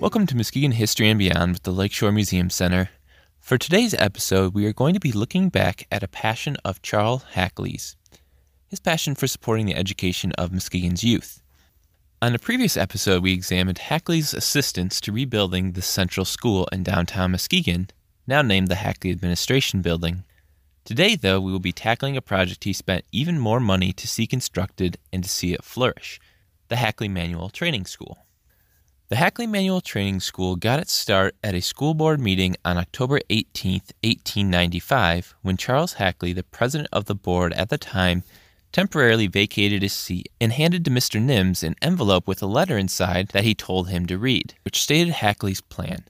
Welcome to Muskegon History and Beyond with the Lakeshore Museum Center. For today's episode, we are going to be looking back at a passion of Charles Hackley's, his passion for supporting the education of Muskegon's youth. On a previous episode, we examined Hackley's assistance to rebuilding the Central School in downtown Muskegon, now named the Hackley Administration Building. Today, though, we will be tackling a project he spent even more money to see constructed and to see it flourish the Hackley Manual Training School. The Hackley Manual Training School got its start at a school board meeting on October 18, 1895, when Charles Hackley, the president of the board at the time, temporarily vacated his seat and handed to Mr. Nims an envelope with a letter inside that he told him to read, which stated Hackley's plan.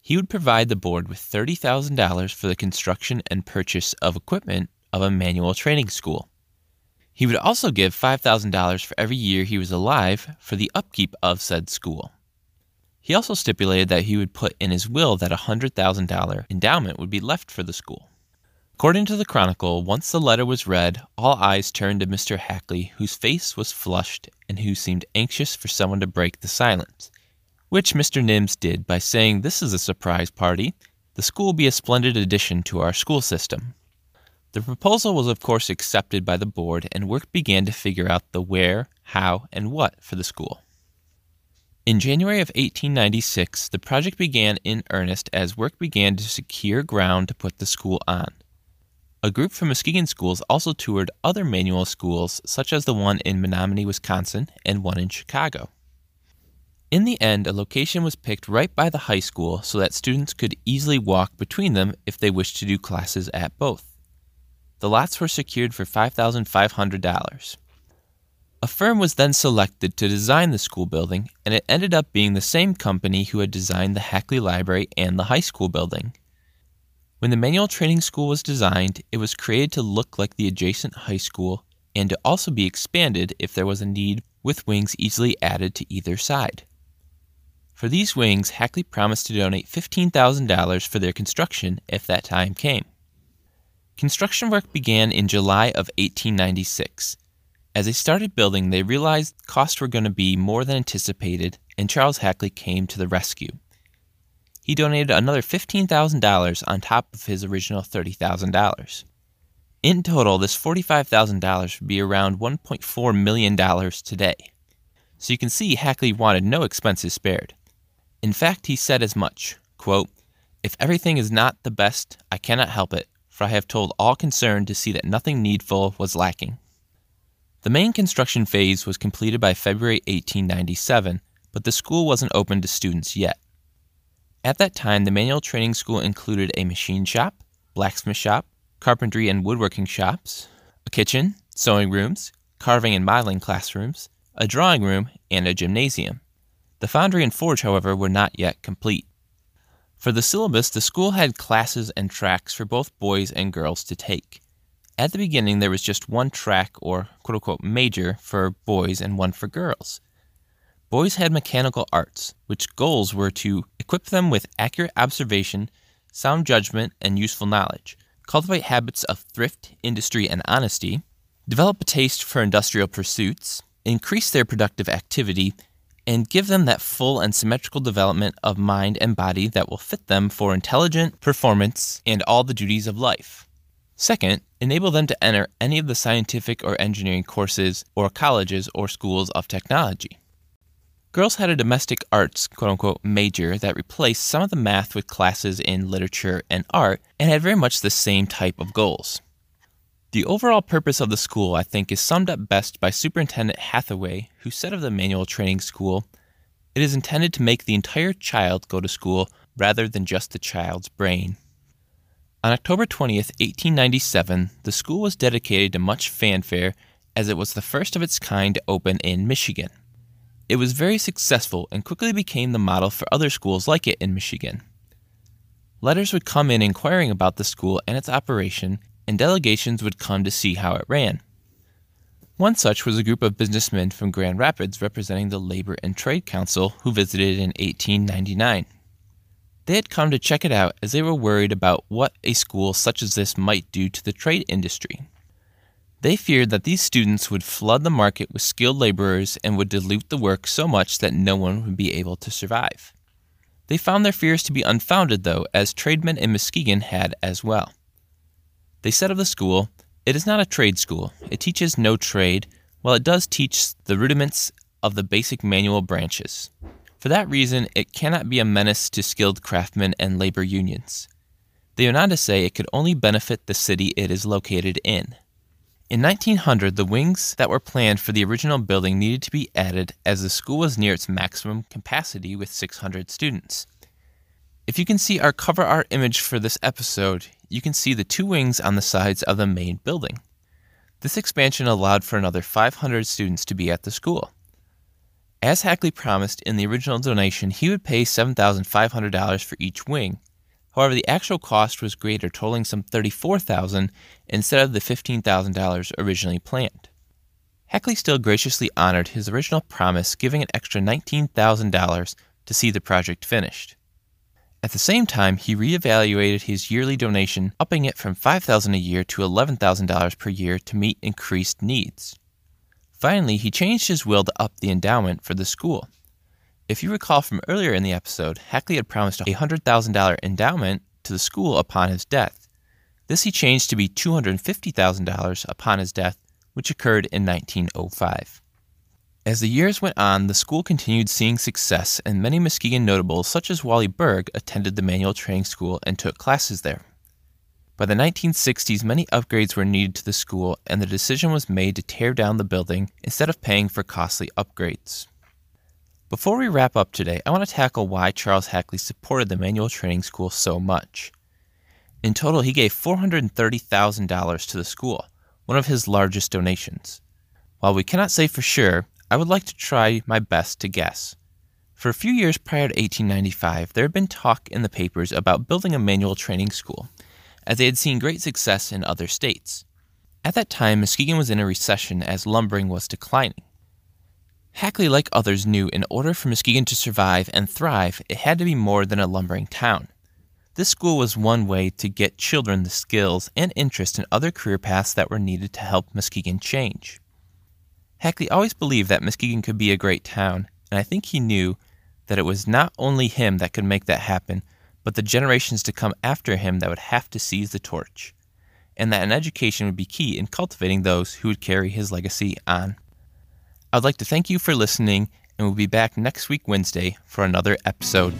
He would provide the board with $30,000 for the construction and purchase of equipment of a manual training school. He would also give $5,000 for every year he was alive for the upkeep of said school. He also stipulated that he would put in his will that a $100,000 endowment would be left for the school. According to the Chronicle, once the letter was read, all eyes turned to Mr. Hackley, whose face was flushed and who seemed anxious for someone to break the silence, which Mr. Nims did by saying, This is a surprise party. The school will be a splendid addition to our school system. The proposal was, of course, accepted by the board, and work began to figure out the where, how, and what for the school. In January of 1896, the project began in earnest as work began to secure ground to put the school on. A group from Muskegon schools also toured other manual schools, such as the one in Menomonie, Wisconsin, and one in Chicago. In the end, a location was picked right by the high school so that students could easily walk between them if they wished to do classes at both. The lots were secured for $5,500. A firm was then selected to design the school building, and it ended up being the same company who had designed the Hackley Library and the high school building. When the manual training school was designed, it was created to look like the adjacent high school and to also be expanded if there was a need, with wings easily added to either side. For these wings, Hackley promised to donate $15,000 for their construction if that time came. Construction work began in July of 1896. As they started building, they realized costs were going to be more than anticipated, and Charles Hackley came to the rescue. He donated another $15,000 on top of his original $30,000. In total, this $45,000 would be around $1.4 million today. So you can see Hackley wanted no expenses spared. In fact, he said as much quote, If everything is not the best, I cannot help it for I have told all concerned to see that nothing needful was lacking. The main construction phase was completed by February 1897, but the school wasn't open to students yet. At that time, the manual training school included a machine shop, blacksmith shop, carpentry and woodworking shops, a kitchen, sewing rooms, carving and modeling classrooms, a drawing room, and a gymnasium. The foundry and forge, however, were not yet complete. For the syllabus, the school had classes and tracks for both boys and girls to take. At the beginning, there was just one track, or quote unquote major, for boys and one for girls. Boys had mechanical arts, which goals were to equip them with accurate observation, sound judgment, and useful knowledge, cultivate habits of thrift, industry, and honesty, develop a taste for industrial pursuits, increase their productive activity, and give them that full and symmetrical development of mind and body that will fit them for intelligent performance and all the duties of life. Second, enable them to enter any of the scientific or engineering courses or colleges or schools of technology. Girls had a domestic arts quote unquote major that replaced some of the math with classes in literature and art and had very much the same type of goals. The overall purpose of the school, I think, is summed up best by Superintendent Hathaway, who said of the manual training school it is intended to make the entire child go to school rather than just the child's brain. On October 20th, 1897, the school was dedicated to much fanfare as it was the first of its kind to open in Michigan. It was very successful and quickly became the model for other schools like it in Michigan. Letters would come in inquiring about the school and its operation, and delegations would come to see how it ran. One such was a group of businessmen from Grand Rapids representing the Labor and Trade Council who visited in 1899. They had come to check it out as they were worried about what a school such as this might do to the trade industry. They feared that these students would flood the market with skilled laborers and would dilute the work so much that no one would be able to survive. They found their fears to be unfounded, though, as tradesmen in Muskegon had as well. They said of the school, It is not a trade school. It teaches no trade, while it does teach the rudiments of the basic manual branches. For that reason, it cannot be a menace to skilled craftsmen and labor unions. They went on to say it could only benefit the city it is located in. In 1900, the wings that were planned for the original building needed to be added as the school was near its maximum capacity with 600 students. If you can see our cover art image for this episode, you can see the two wings on the sides of the main building. This expansion allowed for another 500 students to be at the school. As Hackley promised in the original donation, he would pay $7,500 for each wing, However, the actual cost was greater, totaling some $34,000 instead of the $15,000 originally planned. Hackley still graciously honored his original promise, giving an extra $19,000 to see the project finished. At the same time, he reevaluated his yearly donation, upping it from $5,000 a year to $11,000 per year to meet increased needs. Finally, he changed his will to up the endowment for the school. If you recall from earlier in the episode, Hackley had promised a $100,000 endowment to the school upon his death. This he changed to be $250,000 upon his death, which occurred in 1905. As the years went on, the school continued seeing success, and many Muskegon notables, such as Wally Berg, attended the manual training school and took classes there. By the 1960s, many upgrades were needed to the school, and the decision was made to tear down the building instead of paying for costly upgrades. Before we wrap up today, I want to tackle why Charles Hackley supported the manual training school so much. In total, he gave $430,000 to the school, one of his largest donations. While we cannot say for sure, I would like to try my best to guess. For a few years prior to 1895, there had been talk in the papers about building a manual training school, as they had seen great success in other states. At that time, Muskegon was in a recession as lumbering was declining. Hackley, like others, knew in order for Muskegon to survive and thrive, it had to be more than a lumbering town. This school was one way to get children the skills and interest in other career paths that were needed to help Muskegon change. Hackley always believed that Muskegon could be a great town, and I think he knew that it was not only him that could make that happen, but the generations to come after him that would have to seize the torch, and that an education would be key in cultivating those who would carry his legacy on. I'd like to thank you for listening, and we'll be back next week, Wednesday, for another episode.